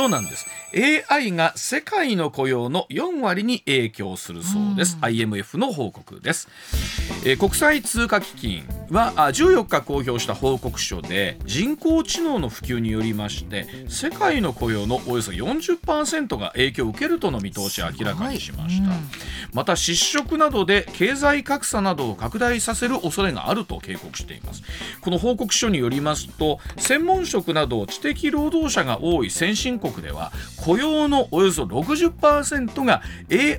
そうなんです。AI が世界の雇用の4割に影響するそうです、IMF の報告です、えー、国際通貨基金は14日公表した報告書で人工知能の普及によりまして世界の雇用のおよそ40%が影響を受けるとの見通しを明らかにしました、うん、また失職などで経済格差などを拡大させる恐れがあると警告しています。この報告書によりますと専門職など知的労働者が多い先進国では雇用のおよそ60%が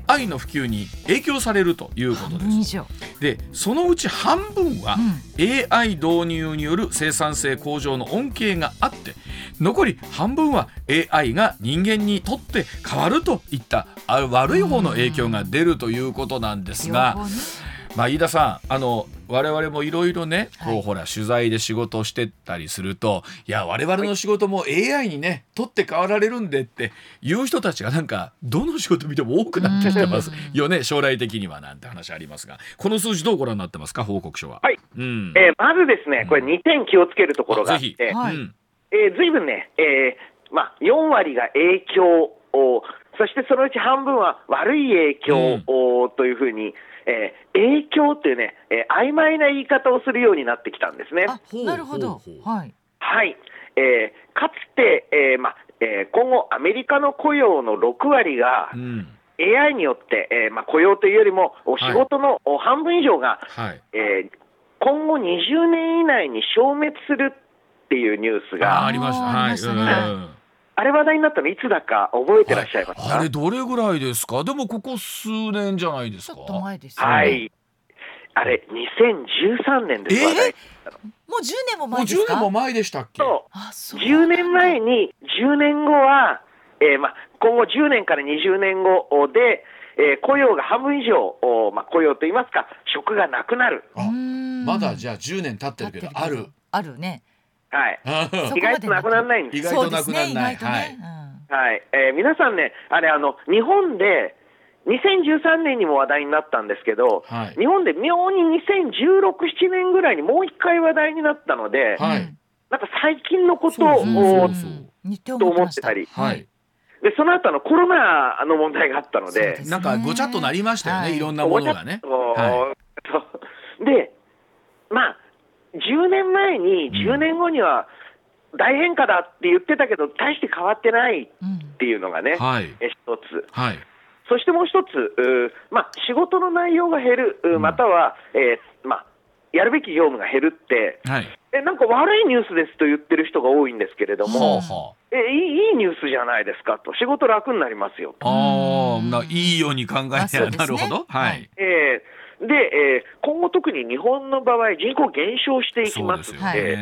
AI の普及に影響されるということです。でそのうち半分は AI 導入による生産性向上の恩恵があって残り半分は AI が人間にとって変わるといった悪い方の影響が出るということなんですが。まあ、飯田さんあの我々もいろいろね、こうほら取材で仕事をしてたりするといや我々の仕事も AI にね取って代わられるんでっていう人たちがなんかどの仕事見ても多くなってきてます。よね将来的にはなんて話ありますが。この数字どうご覧になってますか？報告書は。はい、うん、えー、まずですねこれ2点気をつけるところがあって、はい、えー、ずいぶんね、えーまあ、4割が影響をそしてそのうち半分は悪い影響を、というふうに、えー、影響っていうね、えー、曖昧な言い方をするようになってきたんですね。なるほど。はい。はい。えー、かつて、えー、まえー、今後アメリカの雇用の6割が、うん。AI によって、えーまあ、雇用というよりも、仕事の半分以上が、はい、えー、今後20年以内に消滅するっていうニュースがありました、はい、あれ話題になったのいつだか覚えてらっしゃいますか、はい、あれどれぐらいですか？でもここ数年じゃないですか。ちょっと前です、ね、はい。あれ2013年です、え？ー、話題もう10年も前ですか？もう10年も前でしたっけ？そう。あそう。10年前に10年後は、えーま、今後10年から20年後で、えー、雇用が半分以上、ま、雇用といいますか職がなくなる。まだじゃあ10年経ってるけどある。あるねはい。意外となくならないんです。意外となくならない。はい。はい。えー、皆さんね、あれあの日本で2013年にも話題になったんですけど、はい、日本で妙に2016、7年ぐらいにもう一回話題になったので、はい、なんか最近のことをと思ってたり。はいでその後のコロナの問題があったので、ね、なんかごちゃっとなりましたよね、はい、いろんなものがね。はい、で、まあ、10年前に、10年後には大変化だって言ってたけど、大して変わってないっていうのがね、はい、一つ。はい。そしてもう一つ、まあ、仕事の内容が減る、または、えー、まあ、やるべき業務が減るって、はい、えなんか悪いニュースですと言ってる人が多いんですけれども、はえいいいいニュースじゃないですかと、仕事楽になりますよと。あいいように考えて、ね、なるほど。はい、えーで、えー、今後特に日本の場合、人口減少していきますので、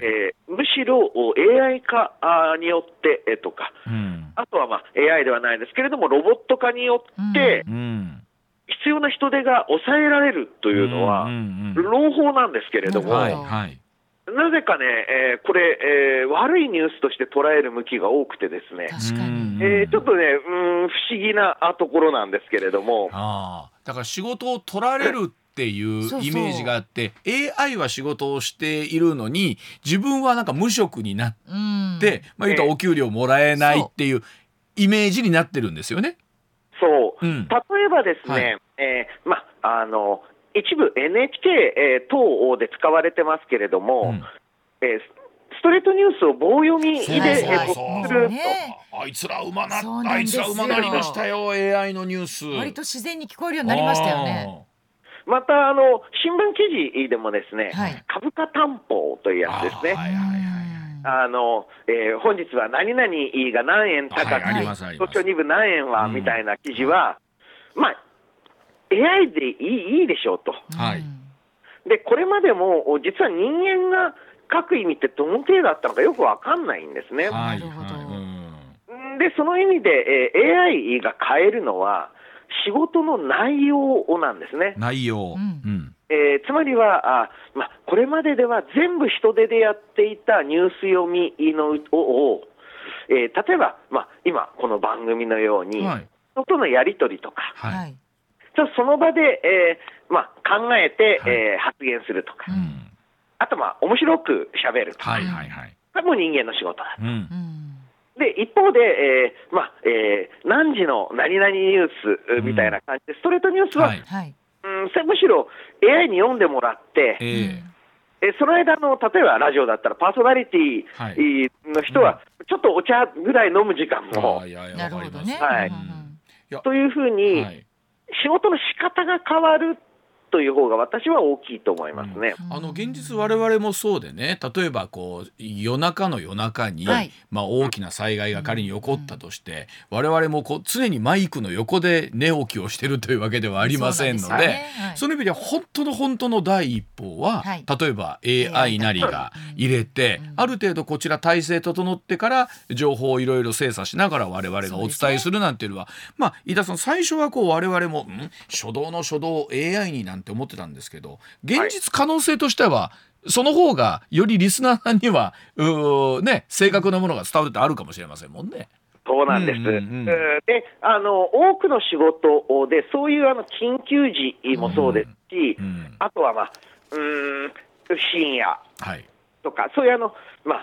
えー、むしろ AI 化によって、えー、とか、うん、あとは、まあ、AI ではないですけれども、ロボット化によって、うん、必要な人手が抑えられるというのは、朗報なんですけれども、はいはい。なぜかね、えー、これ、えー、悪いニュースとして捉える向きが多くてですね、えー、ちょっとね、うん、不思議なところなんですけれども。あだから仕事を取られるっていうイメージがあってそうそう AI は仕事をしているのに自分はなんか無職になって、まあ、言うとお給料もらえないっていうイメージになってるんですよね。そう、うん、例えばですね、はい、えー、まあの一部 NHK、えー、等で使われてますけれども、うん、えー、ストレートニュースを棒読みで、するあいつら馬な、あいつら馬なりましたよ、AI のニュース。割と自然に聞こえるようになりましたよね。またあの新聞記事でもですね、はい、株価担保というやつですね。あの、えー、本日は何々が何円高く、東京2部何円は、みたいな記事は、まあ、AI でいいいいでしょうと。はい、で、これまでも実は人間が書く意味ってどの程度だったのかよくわかんないんですね。はい、で、その意味で、えー、AI が変えるのは、仕事の内容なんですね。内容。うん。えー、つまりはあ、まあ、これまででは全部人手でやっていたニュース読みのを、えー、例えば、まあ、今、この番組のように、はい、人とのやり取りとか、はい、その場で、えーまあ、考えて、はい、えー、発言するとか、うん、あと、まあ、面白くしゃべると。か、はいはいはい、これも人間の仕事だと。うん。で、ー、一方で、えーまあえー、何時の何々ニュースみたいな感じで、ストレートニュースは、はい、うん、むしろ AI に読んでもらって、えーえその間の、例えばラジオだったら、パーソナリティの人は、ちょっとお茶ぐらい飲む時間も。なるほどね。はい。というふうに、仕事の仕方が変わるという方が私は大きいと思いますね。うん、あの現実我々もそうでね例えばこう夜中の夜中に、はい、まあ、大きな災害が仮に起こったとして、うん、我々もこう常にマイクの横で寝起きをしてるというわけではありませんのでそ、ね。はい、その意味では本当の本当の第一報は、はい、例えば AI なりが入れて、ある程度こちら体制整ってから情報をいろいろ精査しながら我々がお伝えするなんていうのは、ね、まあ飯田さん最初はこう我々もん？初動の初動 AI になんなんて思ってたんですけど現実可能性としては、はい、その方がよりリスナーさんにはう、ね、正確なものが伝わるってあるかもしれませんもんね。そうなんです、うんうんうん、であの多くの仕事で、そういうあの緊急時もそうですし、うん。うん、あとは、まあ、うん深夜。とか、はい、そういうあの、ま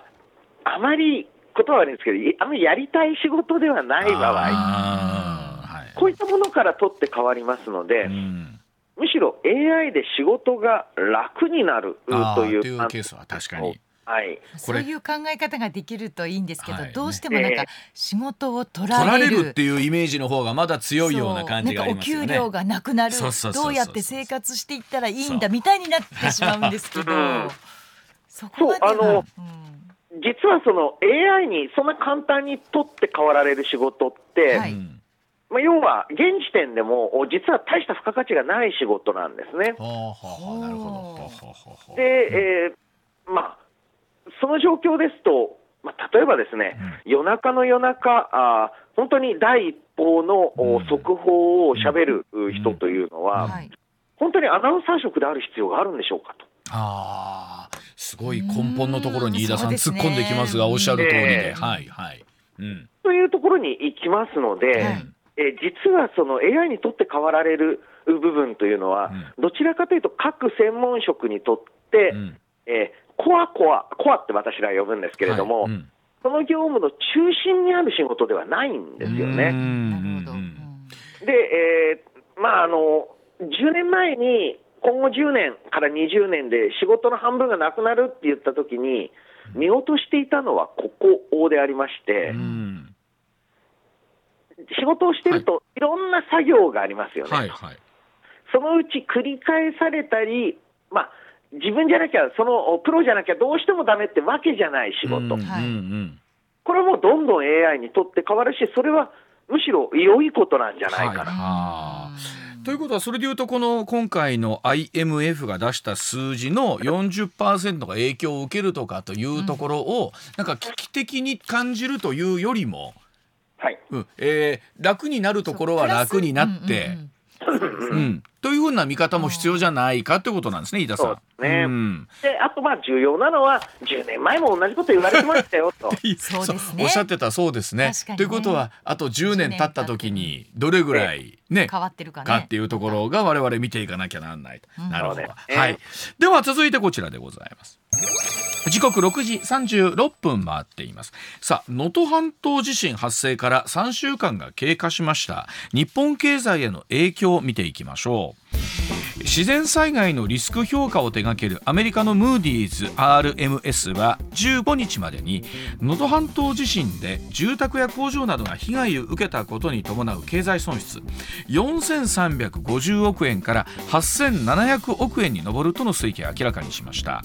あ、あまりことは悪いんですけど、あまりやりたい仕事ではない場合、はい、こういったものから取って変わりますので。うんむしろ AI で仕事が楽になるといういうケースは確かに。はい、そういう考え方ができるといいんですけど、はい、どうしてもなんか仕事を取られる。っていうイメージの方がまだ強いような感じがありますよね。お給料がなくなる。どうやって生活していったらいいんだみたいになってしまうんですけど、そこまでは。あの、うん、実はその AI にそんな簡単に取って代わられる仕事って、はいまあ、要は現時点でも実は大した付加価値がない仕事なんですね。で、えー、まあ、その状況ですと、まあ、例えばですね、うん、夜中の夜中あ、本当に第一報の、うん、速報をしゃべる人というのは、うん。はい、本当にアナウンサー職である必要があるんでしょうかと。あすごい根本のところに飯田さん突っ込んできますが、おっしゃる通りで。はいはい。うん、というところに行きますので、はいえ実はその AI にとって変わられる部分というのは、うん、どちらかというと各専門職にとって、うん、えー、コアコア、コアって私ら呼ぶんですけれども、はい。うん、その業務の中心にある仕事ではないんですよね。で、えー、まああの、10年前に今後10年から20年で仕事の半分がなくなるって言ったときに、見落としていたのはここでありまして、うん仕事をしてると、いろんな作業がありますよね。はいはい、そのうち繰り返されたり、まあ、自分じゃなきゃ、そのプロじゃなきゃどうしてもダメってわけじゃない仕事。これもどんどん AI にとって変わるし、それはむしろ良いことなんじゃないかな。はい、ということはそれでいうとこの今回の IMF が出した数字の40%が影響を受けるとかというところをなんか危機的に感じるというよりもはい。うん。えー、楽になるところは楽になって。うん、というふうな見方も必要じゃないかということなんですね、飯田さん。ね、うん、であと、まあ、重要なのは、10年前も同じこと言われてましたよと。そうですね、おっしゃってたそうですね。ね。ということは、あと10年経った時に、どれぐらいね、変わってるか,、ね、かっていうところが、我々見ていかなきゃなんないと。うん、なるほど、はい。では、続いてこちらでございます。時刻6時36分回っています。さあ能登半島地震発生から3週間が経過しました。日本経済への影響を見ていきましょう。自然災害のリスク評価を手掛けるアメリカのムーディーズ RMS は15日までに能登半島地震で住宅や工場などが被害を受けたことに伴う経済損失4350億円から8700億円に上るとの推計を明らかにしました。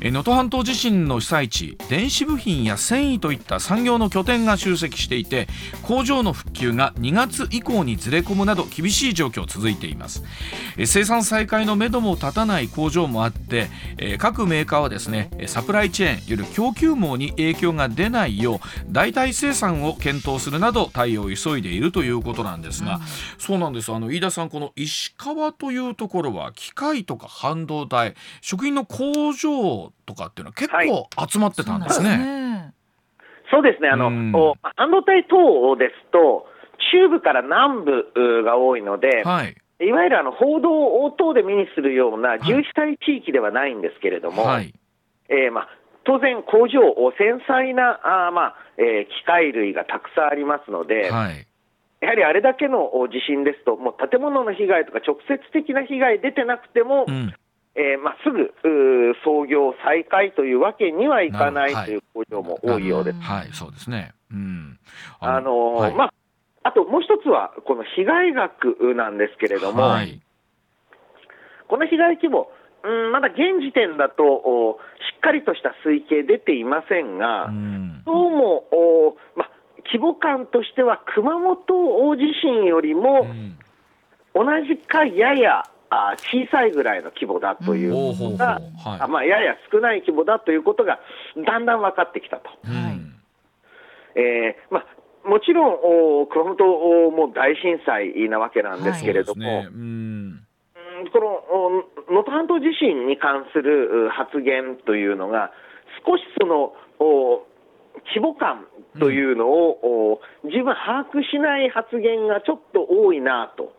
能登半島地震の被災地電子部品や繊維といった産業の拠点が集積していて工場の復旧が2月以降にずれ込むなど厳しい状況続いています。生産再開のめども立たない工場もあって、えー、各メーカーはですねサプライチェーンいわゆる供給網に影響が出ないよう代替生産を検討するなど対応を急いでいるということなんですが、うん、そうなんです。あの飯田さんこの石川というところは機械とか半導体食品の工場とかっていうのは結構集まってたんですね。はい、そうですね。あの、うん、半導体等ですと中部から南部が多いので、はい。いわゆるあの報道を等で目にするような重視体地域ではないんですけれども、はい、えー、まあ、当然、工場、繊細なあ、まあえー、機械類がたくさんありますので、はい、やはりあれだけの地震ですと、もう建物の被害とか直接的な被害出てなくても、うん、えー、まあ、すぐ操業再開というわけにはいかないという工場も多いようです。はい、そうですね。うん。あのはい、まあ、あともう一つは、この被害額なんですけれども、はい、この被害規模、うん、まだ現時点だとしっかりとした推計出ていませんが、うん、どうもお、ま、規模感としては熊本大地震よりも同じかややあ小さいぐらいの規模だということが、はい。まあ、やや少ない規模だということがだんだん分かってきたと。はい。えーまあ、もちろんお熊本も大震災なわけなんですけれども、はい。ね、うん。この能登半島地震に関する発言というのが、少しその規模感というのを、うん、十分把握しない発言がちょっと多いなと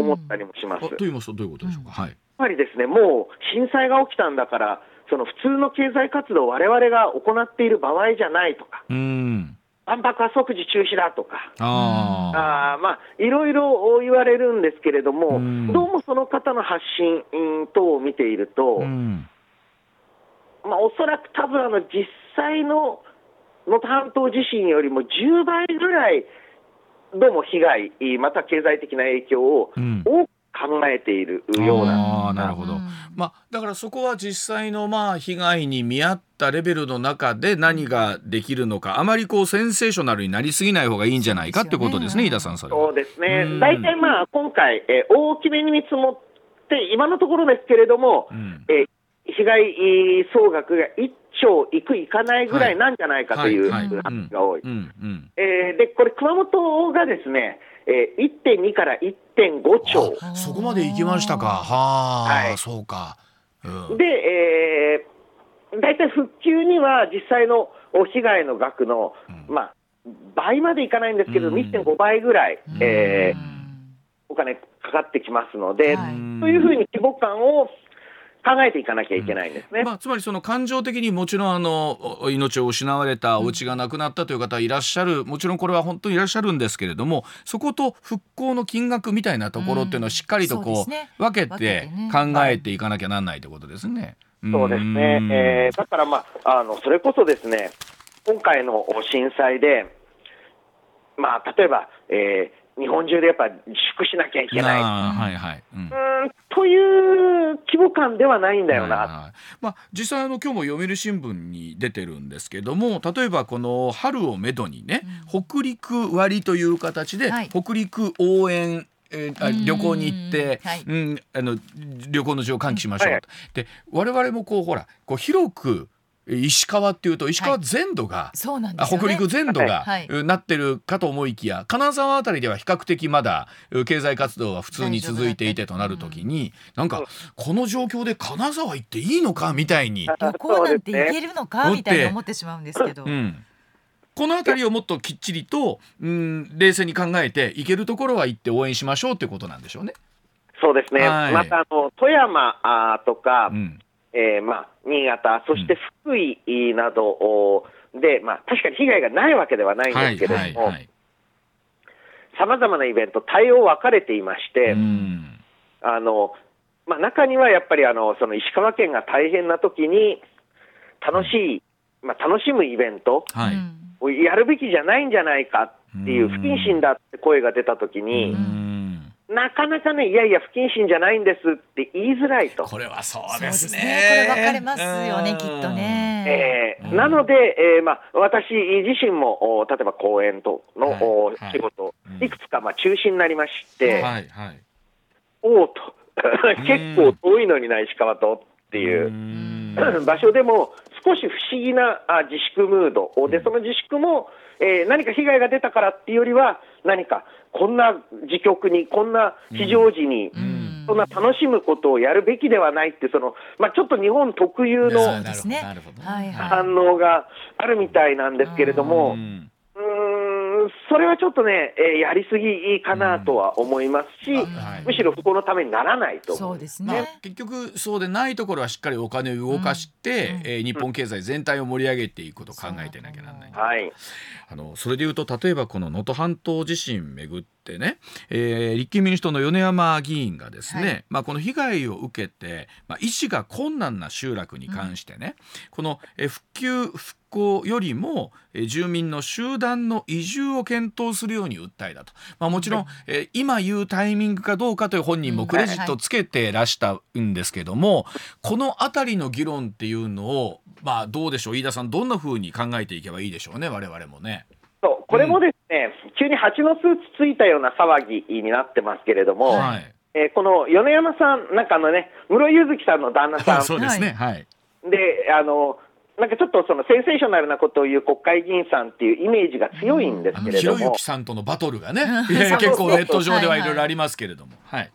思ったりもします。と言いますと、どういうことでしょうか？はい、やっぱりですね、もう震災が起きたんだから、その普通の経済活動をわれわれが行っている場合じゃないとか。うん万博は即時中止だとか、ああまあ、いろいろ言われるんですけれども、うん、どうもその方の発信等を見ていると、うん、まあ、おそらく多分あの実際の能登半島地震よりも10倍ぐらい、どうも被害、また経済的な影響を多く考えているような。あなるほど、まあ、だからそこは実際のまあ被害に見合ったレベルの中で何ができるのかあまりこうセンセーショナルになりすぎない方がいいんじゃないかってことですね、飯田さんそそうですね、大体まあ今回、えー、大きめに見積もって今のところですけれども、うん、えー被害総額が1兆いくいかないぐらいなんじゃないかという話が多い。で、これ、熊本がですね、えー、1.2から1.5兆。そこまで行きましたか。はあ、はい、そうか。うん、で、えー、大体復旧には実際の被害の額の、うん、まあ、倍までいかないんですけど、うん、1.5倍ぐらい、えー、お金かかってきますので、というふうに規模感を考えていかなきゃいけないんですね、うん、まあ、つまりその感情的にもちろんあの命を失われたお家がなくなったという方いらっしゃる。もちろんこれは本当にいらっしゃるんですけれどもそこと復興の金額みたいなところっていうのをしっかりとこう,、ね、分けて考えていかなきゃなんないということですね。そうですね、えー、だから、まあ、あのそれこそですね今回の震災で、まあ、例えば、えー日本中でやっぱ自粛しなきゃいけない。はいはい。うん、という規模感ではないんだよな。はいはい、まあ、実際あの今日も読売新聞に出てるんですけども例えばこの春をめどにね、うん、北陸割という形で、はい、北陸応援えー、旅行に行って、はい、うん、あの旅行の需要を喚起しましょう、はい、で我々もこうほらこう広く石川っていうと石川全土が、はいね、北陸全土が、はい、なってるかと思いきや金沢あたりでは比較的まだ経済活動は普通に続いていてとなるときに、うん、なんかこの状況で金沢行っていいのかみたいに。旅行なんて行けるのか？みたいに思ってしまうんですけど。うん。この辺りをもっときっちりと、うん、冷静に考えて行けるところは行って応援しましょうということなんでしょうね。そうですね、はい、またあの富山あとか、うんえーまあ、新潟、そして福井などで、まあ、確かに被害がないわけではないんですけれども、さまざまなイベント、対応分かれていまして、あのまあ、中にはやっぱりあのその石川県が大変な時に、楽しい、まあ、楽しむイベントをやるべきじゃないんじゃないかっていう、不謹慎だって声が出た時に、なかなかね、いやいや、不謹慎じゃないんですって言いづらいと。これはそうですね。すね。これ分かれますよね、きっとね。えー、なので、えーまあ、私自身も、例えば講演との、はい、仕事、いくつかまあ中止になりまして、はいはい、おおと、結構遠いのにな、石川とっていう。場所でも、少し不思議な自粛ムード。で、その自粛も、えー、何か被害が出たからっていうよりは、何かこんな自局に、こんな非常時に、そんな楽しむことをやるべきではないって、そのまあ、ちょっと日本特有の反応があるみたいなんですけれども、うんそれはちょっとね、えー、やりすぎかなとは思いますし、うん。はい、むしろそこのためにならないとそうですね、まあ、結局そうでないところはしっかりお金を動かして、うん、えー、日本経済全体を盛り上げていくことを考えてなきゃならない、はい、あのそれでいうと例えばこの能登半島地震めぐってね、えー、立憲民主党の米山議員がですね、はい、まあ、この被害を受けて、まあ、医師が困難な集落に関してね、うん、この、え復旧復興よりも、え住民の集団の移住を検討するように訴えたと、まあ、もちろん、え今言うタイミングかどうかという本人もクレジットつけてらしたんですけども、この辺りの議論っていうのを、まあ、どうでしょう？飯田さんどんなふうに考えていけばいいでしょうね我々もね。そうこれもですね、うん、急に蜂のスーツついたような騒ぎになってますけれども、はい、えー、この米山さん、なんかあのね、室井柚月さんの旦那さん。そうですね、はい。で、あの、なんかちょっとそのセンセーショナルなことを言う国会議員さんっていうイメージが強いんですけれども。ひろゆきさんとのバトルがね、結構ネット上ではいろいろありますけれども。はい。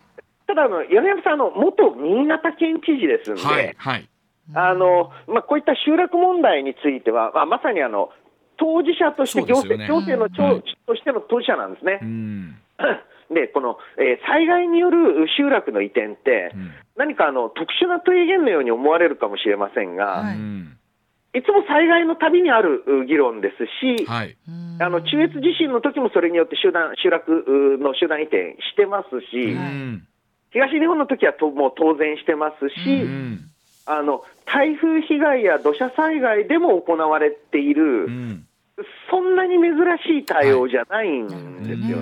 ただあの、米山さんの元新潟県知事ですんで、はい、はい、あの、まあ、こういった集落問題については、まあ、まさにあの、当事者として行政、ね、行政の長、はい、としての当事者なんですね。でこの、えー、災害による集落の移転って、うん、何かあの特殊な提言のように思われるかもしれませんが、はい、いつも災害のたびにある議論ですし、はい、あの中越地震の時もそれによって集団集落の集団移転してますし、東日本の時はともう当然してますし、あの台風被害や土砂災害でも行われている、そんなに珍しい対応じゃないんですよ。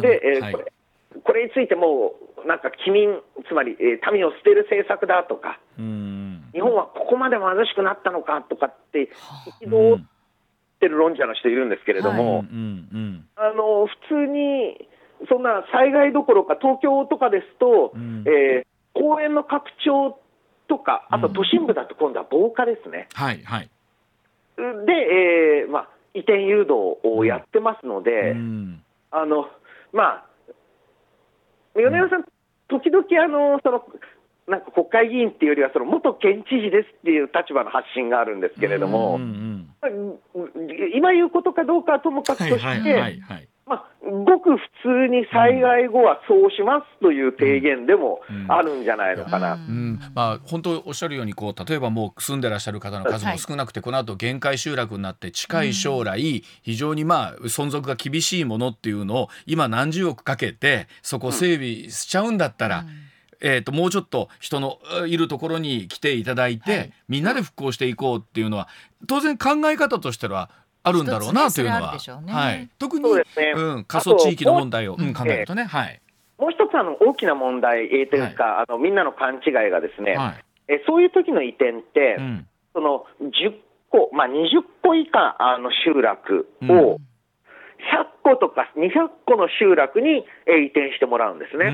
で、えーはい、これこれについてもなんか機民、つまり、えー、民を捨てる政策だとか、日本はここまで貧しくなったのかとかって、憤ってる論者の人いるんですけれども、あの普通にそんな災害どころか、東京とかですと、うん、えー、公園の拡張とか、あと都心部だと今度は防火ですね。うん、はいはい、で、えーまあ、移転誘導をやってますので、うん、あのまあ、米山さん、時々あのそのなんか国会議員っていうよりは、その元県知事ですっていう立場の発信があるんですけれども、うんうん今言うことかどうかはともかくとして、はいはいはいはい。まあ、ごく普通に災害後はそうしますという提言でもあるんじゃないのかな。うん、うん、まあ、本当おっしゃるようにこう例えばもう住んでらっしゃる方の数も少なくて、はい、この後限界集落になって近い将来、非常にまあ存続が厳しいものっていうのを今何十億かけてそこ整備しちゃうんだったら、うん。えーと、もうちょっと人のいるところに来ていただいて、はい、みんなで復興していこうっていうのは当然考え方としてはあるんだろうなというのは、ね、はい、特にう、ね、うん、過疎地域の問題を、うん、考えるとね、はい、もう一つあの大きな問題、えー、というか、はい、あのみんなの勘違いがですね、はい、えそういう時の移転って、うん、その10個、まあ、20個以下あの集落を、100個とか200個の集落に、えー、移転してもらうんですね。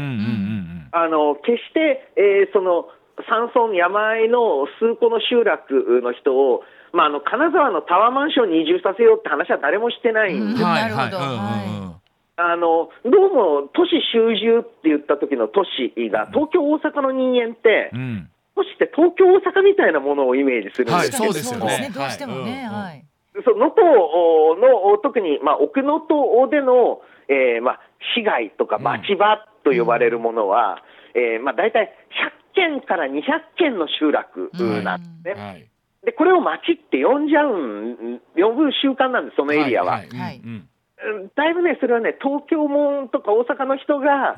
あの決して、えー、その山村山あいの数個の集落の人をまあ、あの金沢のタワーマンションに移住させようって話は誰もしてないんです、なるほど、あのどうも都市集中って言った時の都市が東京、大阪の人間って、うん、都市って東京、大阪みたいなものをイメージするんですよ、はい、そうですよね。どうしてもね、はい。能登の特に、まあ、奥能登での、えーまあ、市街とか町場と呼ばれるものは、うん、えー、まあ、大体100軒から200軒の集落なんですね。うんはいで、これを町って呼んじゃうん、呼ぶ習慣なんです、そのエリアは。はいはい、だいぶね、それはね、東京もとか大阪の人が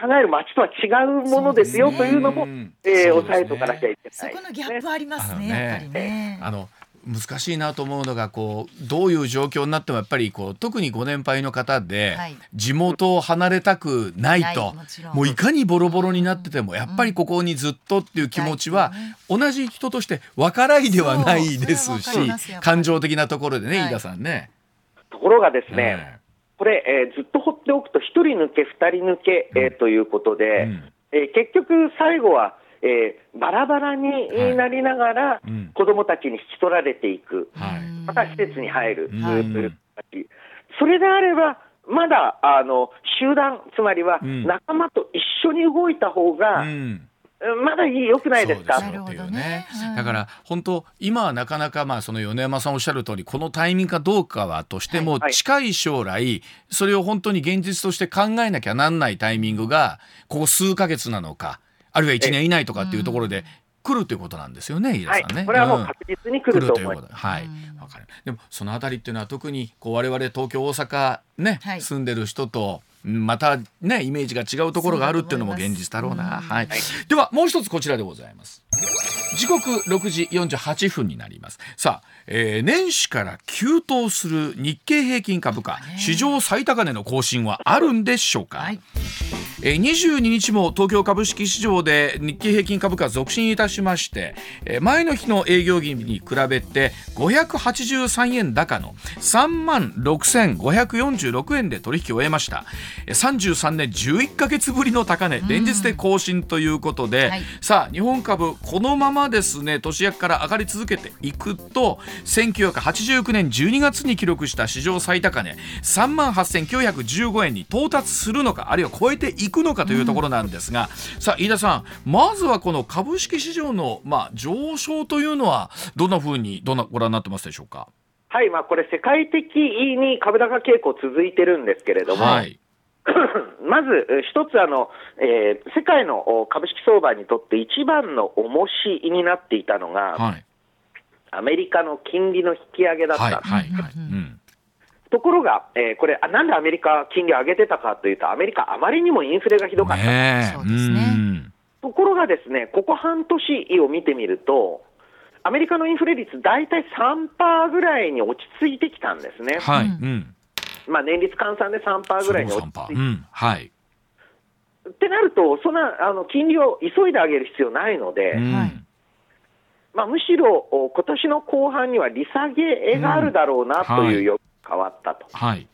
考える街とは違うものですよというのも、えー、押さえとかなきゃいけない、ね、そこのギャップありますね、やっぱりね。あの難しいなと思うのがこうどういう状況になってもやっぱりこう特にご年配の方で地元を離れたくないと、もういかにボロボロになっててもやっぱりここにずっとっていう気持ちは同じ人として分からいではないですし感情的なところでね、飯田さんね。ところがですね、これ、えー、ずっと放っておくと1人抜け2人抜け、えー、ということで、うん、えー、結局最後はえー、バラバラになりながら、子どもたちに引き取られていく、はい、また施設に入る、はい、それであれば、まだあの集団、つまりは仲間と一緒に動いた方が、うん、まだいい、よくないですか？なるほどね。だから本当今はなかなかまあその米山さんおっしゃる通りこのタイミングかどうかはとしても、近い将来それを本当に現実として考えなきゃなんないタイミングがここ数か月なのかあるいは1年以内とかっていうところで来るということなんですよね、飯田さんね。これはもう確実に来ると思います。はい、わかる。でもそのあたりっていうのは特にこう我々東京大阪ね、住んでる人とまたねイメージが違うところがあるっていうのも現実だろうな。はい。ではもう一つこちらでございます。時刻6時48分になりますさあ、えー、年始から急騰する日経平均株価史上最高値の更新はあるんでしょうか、はい。えー、22日も東京株式市場で日経平均株価続伸いたしまして、えー、前の日の営業日に比べて583円高の3万6546円で取引を終えました。33年11か月ぶりの高値連日で更新ということで、はい、さあ日本株このままですね年明けから上がり続けていくと1989年12月に記録した史上最高値3万8915円に到達するのかあるいは超えていくのかというところなんですが、うん、さあ飯田さんまずはこの株式市場の、まあ、上昇というのはどんなふうにどんなご覧になってますでしょうか？はい、まあ、これ、世界的に株高傾向続いてるんですけれども、はい、まず一つあの、えー、世界の株式相場にとって一番の重しになっていたのが、はい、アメリカの金利の引き上げだった。んです。はいはいはい。うんところが、えー、これあ、なんでアメリカ、金利上げてたかというと、アメリカ、あまりにもインフレがひどかった、ね、そうですね。ところが、ですねここ半年を見てみると、アメリカのインフレ率、大体3%ぐらいに落ち着いてきたんですね。はい、うん。まあ、年率換算で3%ぐらいに落ち着いて、うん、はい、ってなると、そんなあの金利を急いで上げる必要ないので、うん、まあ、むしろ今年の後半には利下げがあるだろうなという予変わったと、はい、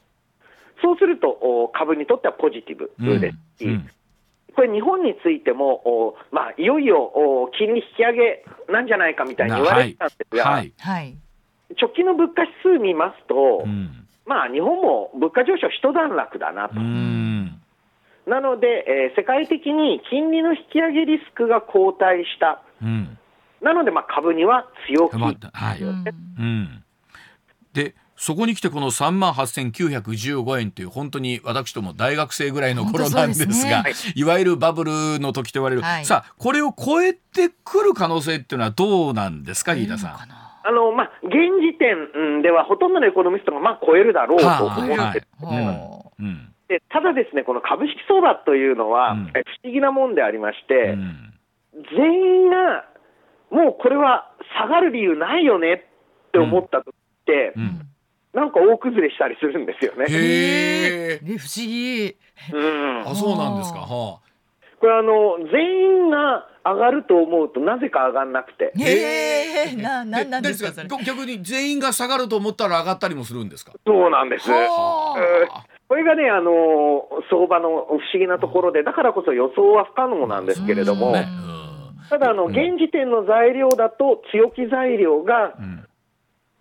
そうすると株にとってはポジティブですし、うんうん、これ、日本についても、まあ、いよいよ金利引き上げなんじゃないかみたいに言われてたんですが、はい。はい、直近の物価指数見ますと、うん、まあ、日本も物価上昇一段落だなと。なので、えー、世界的に金利の引き上げリスクが後退した、なので、まあ、株には強気、はい、うん。でそこに来てこの3万8915円という本当に私とも大学生ぐらいの頃なんですが、ね、いわゆるバブルの時と言われる、はい、さあこれを超えてくる可能性っていうのはどうなんですか飯田さん。あのまあ、現時点ではほとんどのエコノミストがまあ超えるだろうと思って、でただですね、この株式相場というのは、うん、不思議なもんでありまして、うん、全員がもうこれは下がる理由ないよねって思ったとって、うんなんか大崩れしたりするんですよね。へえ、不思議。うん。あ、そうなんですか。はあ。これあの全員が上がると思うとなぜか上がんなくて。へえ。なななんですか逆に全員が下がると思ったら上がったりもするんですか？そうなんです。これがねあの相場の不思議なところでだからこそ予想は不可能なんですけれども。ただあの現時点の材料だと強気材料が、うん。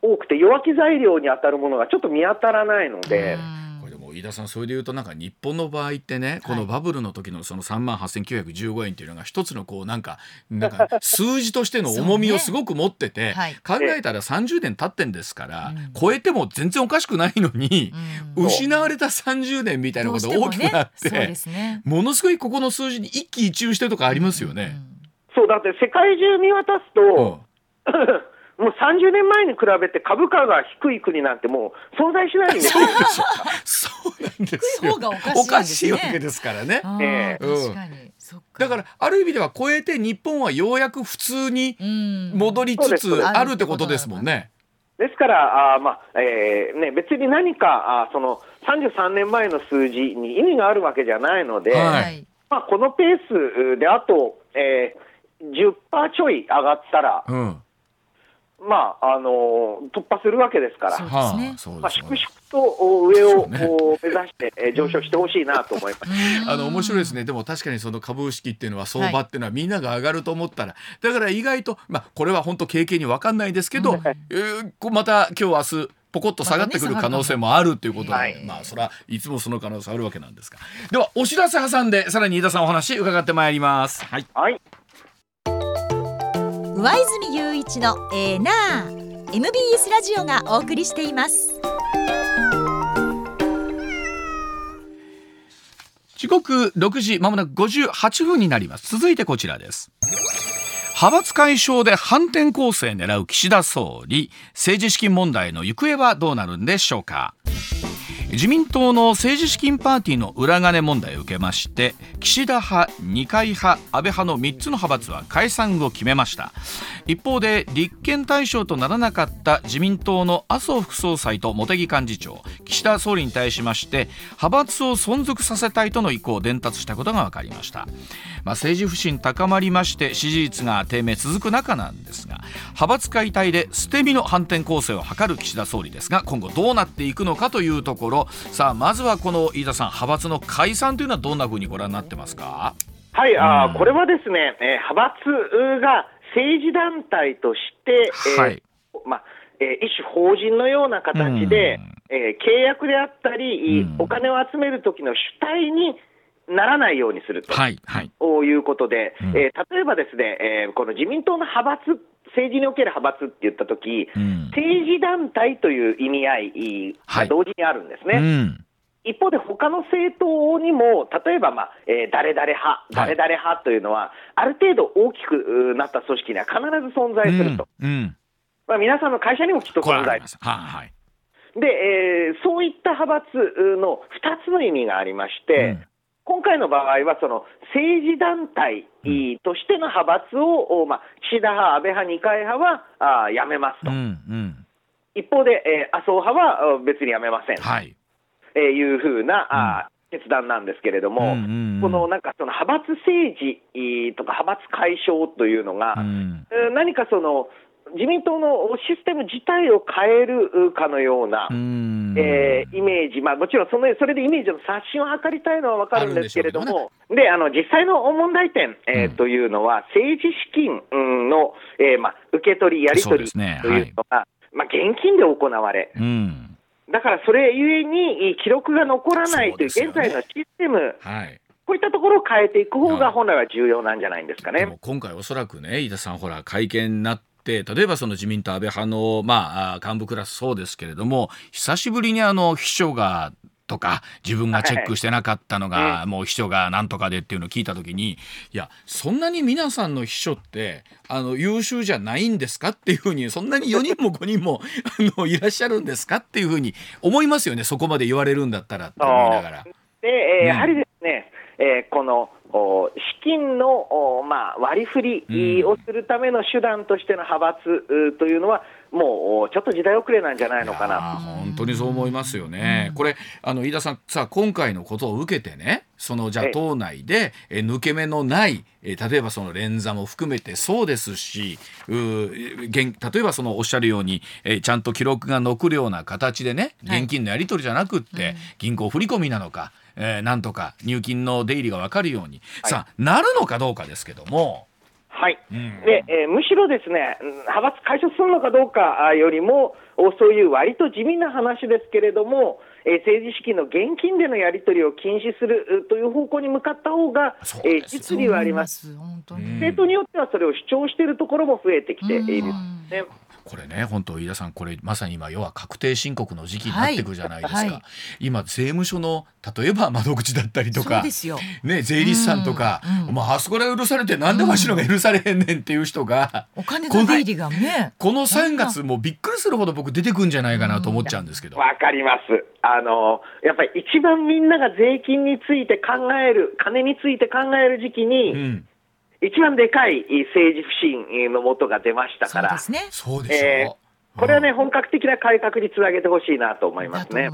多くて弱気材料に当たるものがちょっと見当たらないので。これでも飯田さんそれでいうとなんか日本の場合ってねこのバブルの時のその3万8915円っていうのが一つのこうなんか なんか数字としての重みをすごく持ってて、考えたら30年経ってんですから、超えても全然おかしくないのに、うん、失われた30年みたいなことが大きくなって、ものすごいここの数字に一喜一憂してるとかありますよね。そうだって世界中見渡すと、うん。もう30年前に比べて株価が低い国なんてもう存在しないんですよ。そう。なんですよ。おかしいわけですからね。ええ。確かに。だからある意味では超えて日本はようやく普通に戻りつつある。ってことですもんね。ですから、あまあえーね、別に何かあその33年前の数字に意味があるわけじゃないので、はい、まあ、このペースであと、えー、10%ちょい上がったら、うん。まあ、あの突破するわけですから、そうですね。まあ、粛々と上を、ね、目指して、え上昇してほしいなと思います。あの面白いですね、でも確かにその株式っていうのは、相場っていうのは、みんなが上がると思ったら、だから意外と、まあ、これは本当、経験に分かんないですけど、えー、また今日明日ポコッと下がってくる可能性もあるということで、まあ、ねまあそれはいつもその可能性あるわけなんですが。ではお知らせ挟んでさらに飯田さんお話伺ってまいります。はい、はい上泉雄一のエーナー MBS ラジオがお送りしています。時刻6時まもなく58分になります。続いてこちらです。派閥解消で反転攻勢狙う岸田総理。政治資金問題の行方はどうなるんでしょうか。自民党の政治資金パーティーの裏金問題を受けまして岸田派二階派安倍派の3つの派閥は解散を決めました。一方で立憲対象とならなかった自民党の麻生副総裁と茂木幹事長岸田総理に対しまして派閥を存続させたいとの意向を伝達したことが分かりました、まあ、政治不信高まりまして支持率が低迷続く中なんですが派閥解体で捨て身の反転攻勢を図る岸田総理ですが今後どうなっていくのかというところさあまずはこの飯田さん派閥の解散というのはどんなふうにご覧になってますか？はい、うん、あこれはですね、えー、派閥が政治団体として、えー、はい、まあえー、一種法人のような形で、うん、えー、契約であったり、うん、お金を集める時の主体にならないようにすると、はいはい、いうことで、うん、えー、例えばですね、えー、この自民党の派閥政治における派閥って言ったとき、うん、政治団体という意味合いが同時にあるんですね。はいうん。一方で他の政党にも、例えば、まあえー、誰々派、誰々派というのは、ある程度大きくなった組織には必ず存在すると、うん。うん、まあ、皆さんの会社にもきっと存在。する。はい、で、えー、そういった派閥の2つの意味がありまして、うん今回の場合は、その政治団体としての派閥を、まあ、岸田派、安倍派、二階派はあやめますと、うんうん、一方で、えー、麻生派は別にやめません、はい、えー、いうふうな、あ決断なんですけれども、うんうんうん、このなんかその派閥政治とか派閥解消というのが、うん、何かその自民党のシステム自体を変えるかのような、うえー、イメージ、まあ、もちろんそのそれでイメージの刷新を図りたいのは分かるんですけれども、で、ね、あの実際の問題点、えー、というのは、政治資金の、えーまあ、受け取り、やり取りというのが、はい、まあ、現金で行われ。うん。だからそれゆえに記録が残らないという現在のシステム、はい。こういったところを変えていく方が本来は重要なんじゃないんですかね。今回おそらくね、飯田さん、ほら、会見になっ例えばその自民党安倍派の、まあ、幹部クラスそうですけれども久しぶりにあの秘書がとか自分がチェックしてなかったのが、もう秘書がなんとかでっていうのを聞いた時にいやそんなに皆さんの秘書ってあの優秀じゃないんですかっていうふうにそんなに4人も5人も あのいらっしゃるんですかっていうふうに思いますよねそこまで言われるんだったらって思いながら。で、えー、やはりですね、えー、この資金の、まあ、割り振りをするための手段としての派閥というのは、もうちょっと時代遅れなんじゃないのかな。本当にそう思いますよね。うん、これあの飯田さんさ今回のことを受けてねそのじゃあ党内でえ抜け目のないえ例えばその連座も含めてそうですしう例えばそのおっしゃるようにえちゃんと記録が残るような形でね現金のやり取りじゃなくって、銀行振込なのかえー、なんとか入金の出入りが分かるように、はい、さあなるのかどうかですけども。はい、うん、でえー、むしろですね派閥解消するのかどうかよりも、そういう割と地味な話ですけれども、えー、政治資金の現金でのやり取りを禁止するという方向に向かった方が、えー、実利はあります。政党によってはそれを主張しているところも増えてきている、ね。これね本当飯田さんこれまさに今要は確定申告の時期になってくるじゃないですか、はい。はい、今税務署の例えば窓口だったりとかね税理士さんとか、うんうん、まああそこで許されてなんでわしのが許されへんねんっていう人が、うん、お金の出入りがね。この3月もびっくりするほど僕出てくんじゃないかなと思っちゃうんですけど。わ、かります。あのやっぱり一番みんなが税金について考える金について考える時期に、うん一番でかい政治不信のもとが出ましたから、そうですね。そうでしょう。えーこれはね、本格的な改革につなげてほしいなと思いますね。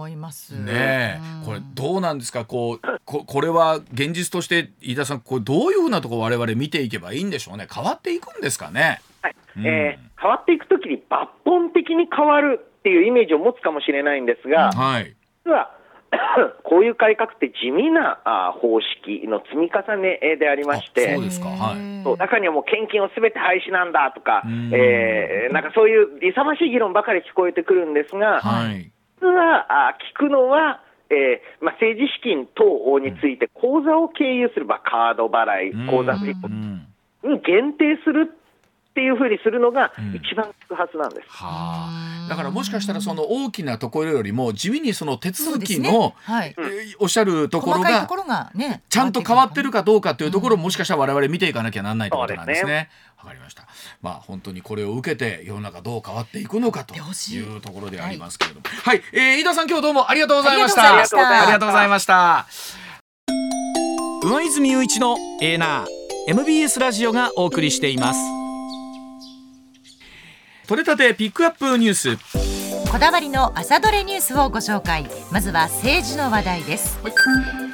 ねこれどうなんですか？こうここれは現実として飯田さんこれどういうふうなところ我々見ていけばいいんでしょうね？変わっていくんですかね？はい、うん、えー、変わっていくときに抜本的に変わるっていうイメージを持つかもしれないんですが、はい、実は こういう改革って地味な方式の積み重ねでありまして、そうですか、はい、そう中にはもう献金をすべて廃止なんだとか、えー、なんかそういう勇ましい議論ばかり聞こえてくるんですが、はい、実はあ聞くのは、えーまあ、政治資金等について口座を経由する、まあ、カード払い、口座振り込みに限定するっていうふうにするのが一番効くはずなんです。うん、はあ、だからもしかしたらその大きなところよりも地味にその手続きの、ねはい、おっしゃるところがちゃんと変わってるかどうかというところをもしかしたら我々見ていかなきゃなんないということなんですね。わ、かりました。まあ本当にこれを受けて世の中どう変わっていくのかというところでありますけれども、はい、はい、えー、飯田さん今日どうもありがとうございました。ありがとうございました。上泉雄一のエーナー MBS ラジオがお送りしています。取れたてピックアップニュース。こだわりの朝どれニュースをご紹介。まずは政治の話題です、はい、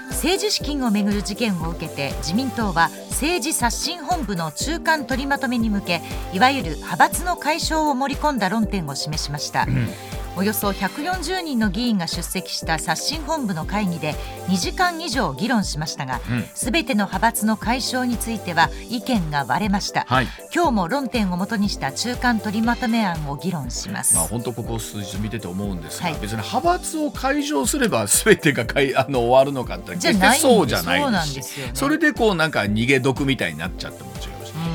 政治資金をめぐる事件を受けて自民党は政治刷新本部の中間取りまとめに向けいわゆる派閥の解消を盛り込んだ論点を示しました、うんおよそ140人の議員が出席した刷新本部の会議で2時間以上議論しましたがすべ、うん、ての派閥の解消については意見が割れました、はい、今日も論点をもとにした中間取りまとめ案を議論します、まあ、本当ここ数日見てて思うんですが、はい、別に派閥を解消すれば すべてがかいあの終わるのかって決してそうじゃないですし、ね、それでこうなんか逃げ毒みたいになっちゃっても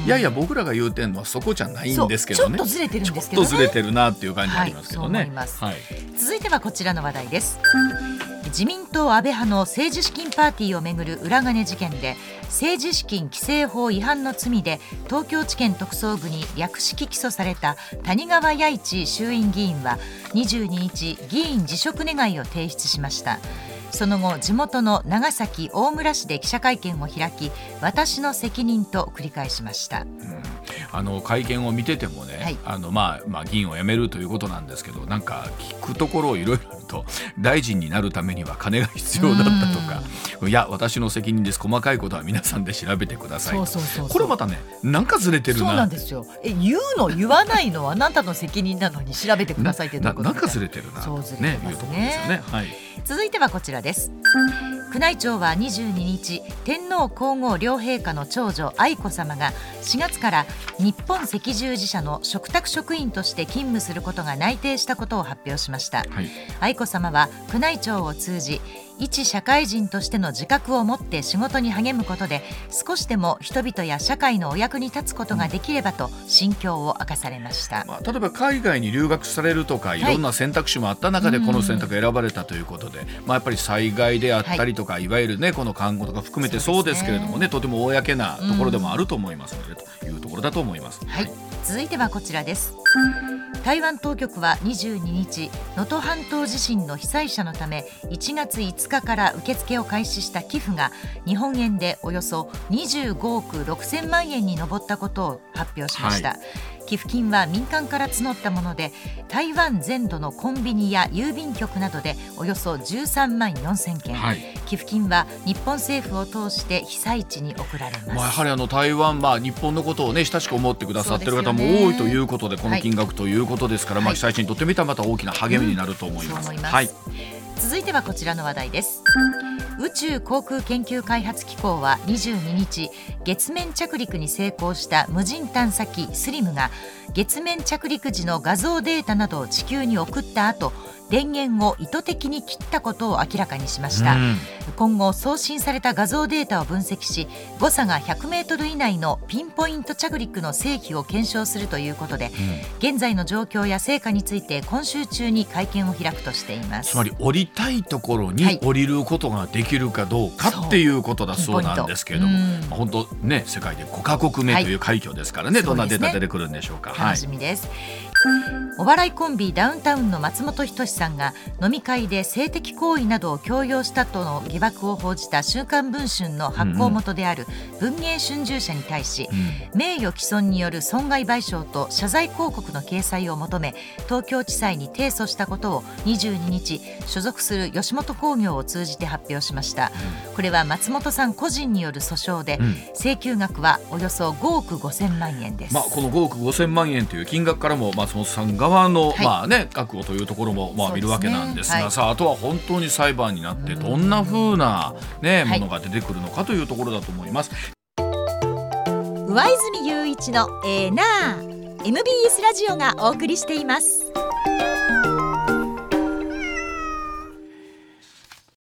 いやいや僕らが言うてんのはそこじゃないんですけどね。ちょっとずれてるんですけど、ね、ちょっとずれてるなっていう感じありますけどね、はい、続いてはこちらの話題です。自民党安倍派の政治資金パーティーをめぐる裏金事件で政治資金規正法違反の罪で東京地検特捜部に略式起訴された谷川弥一衆院議員は22日議員辞職願を提出しましたその後地元の長崎大村市で記者会見を開き私の責任と繰り返しました、うん、あの会見を見ててもね、はい、あのまあまあ議員を辞めるということなんですけどなんか聞くところいろいろと 大臣になるためには金が必要だったとかいや私の責任です。細かいことは皆さんで調べてくださいこれまたねなんかずれてるそうなんですよ。え言うの言わないのはあなたの責任なのに調べてくださいってななんかずれてるな。ね。ねいうところですよね。はい続いてはこちらです。宮内庁は22日天皇皇后両陛下の長女愛子さまが4月から日本赤十字社の嘱託職員として勤務することが内定したことを発表しました、はい、愛子さまは宮内庁を通じ一社会人としての自覚を持って仕事に励むことで少しでも人々や社会のお役に立つことができればと心境を明かされました、まあ、例えば海外に留学されるとかいろんな選択肢もあった中でこの選択が選ばれたとい。うことで、まあ、やっぱり災害であったりとか、はい、いわゆる、ね、この看護とか含めてそうですけれどもね、ね、とても公なところでもあると思いますので、ころだと思います。はい、続いてはこちらです台湾当局は22日能登半島地震の被災者のため1月5日から受付を開始した寄付が日本円でおよそ25億6000万円に上ったことを発表しました。はい寄付金は民間から募ったもので台湾全土のコンビニや郵便局などでおよそ13万4000件、はい、寄付金は日本政府を通して被災地に送られます、まあ、やはりあの台湾、まあ、日本のことを、ね、親しく思ってくださっている方も多いということでこの金額ということですから、はい、まあ、被災地にとってみたらまた大きな励みになると思います。うん、はい、続いてはこちらの話題です。宇宙航空研究開発機構は22日月面着陸に成功した無人探査機スリムが月面着陸時の画像データなどを地球に送った後電源を意図的に切ったことを明らかにしました、うん、今後送信された画像データを分析し誤差が100メートル以内のピンポイント着陸の正規を検証するということで、うん、現在の状況や成果について今週中に会見を開くとしています。つまり降りたいところに降りることができるかどうか、はい、っていうことだそうなんですけれども、本当ね世界で5カ国目という快挙ですからね、はい、どんなデータ出てくるんでしょうか。楽しみです、お笑いコンビダウンタウンの松本人志さんが飲み会で性的行為などを強要したとの疑惑を報じた「週刊文春」の発行元である文藝春秋社に対し、名誉毀損による損害賠償と謝罪広告の掲載を求め東京地裁に提訴したことを22日所属する吉本興業を通じて発表しました、これは松本さん個人による訴訟で、請求額はおよそ5億5千万円です、まあ、この5億5千万円という金額からも松本さん側の、はい、まあね、覚悟というところも、まあ、見るわけなんですが、ねはい、さああとは本当に裁判になってどんなふうな、ね、ものが出てくるのかというところだと思います。上泉雄一のエー。ナー MBS ラジオがお送りしています。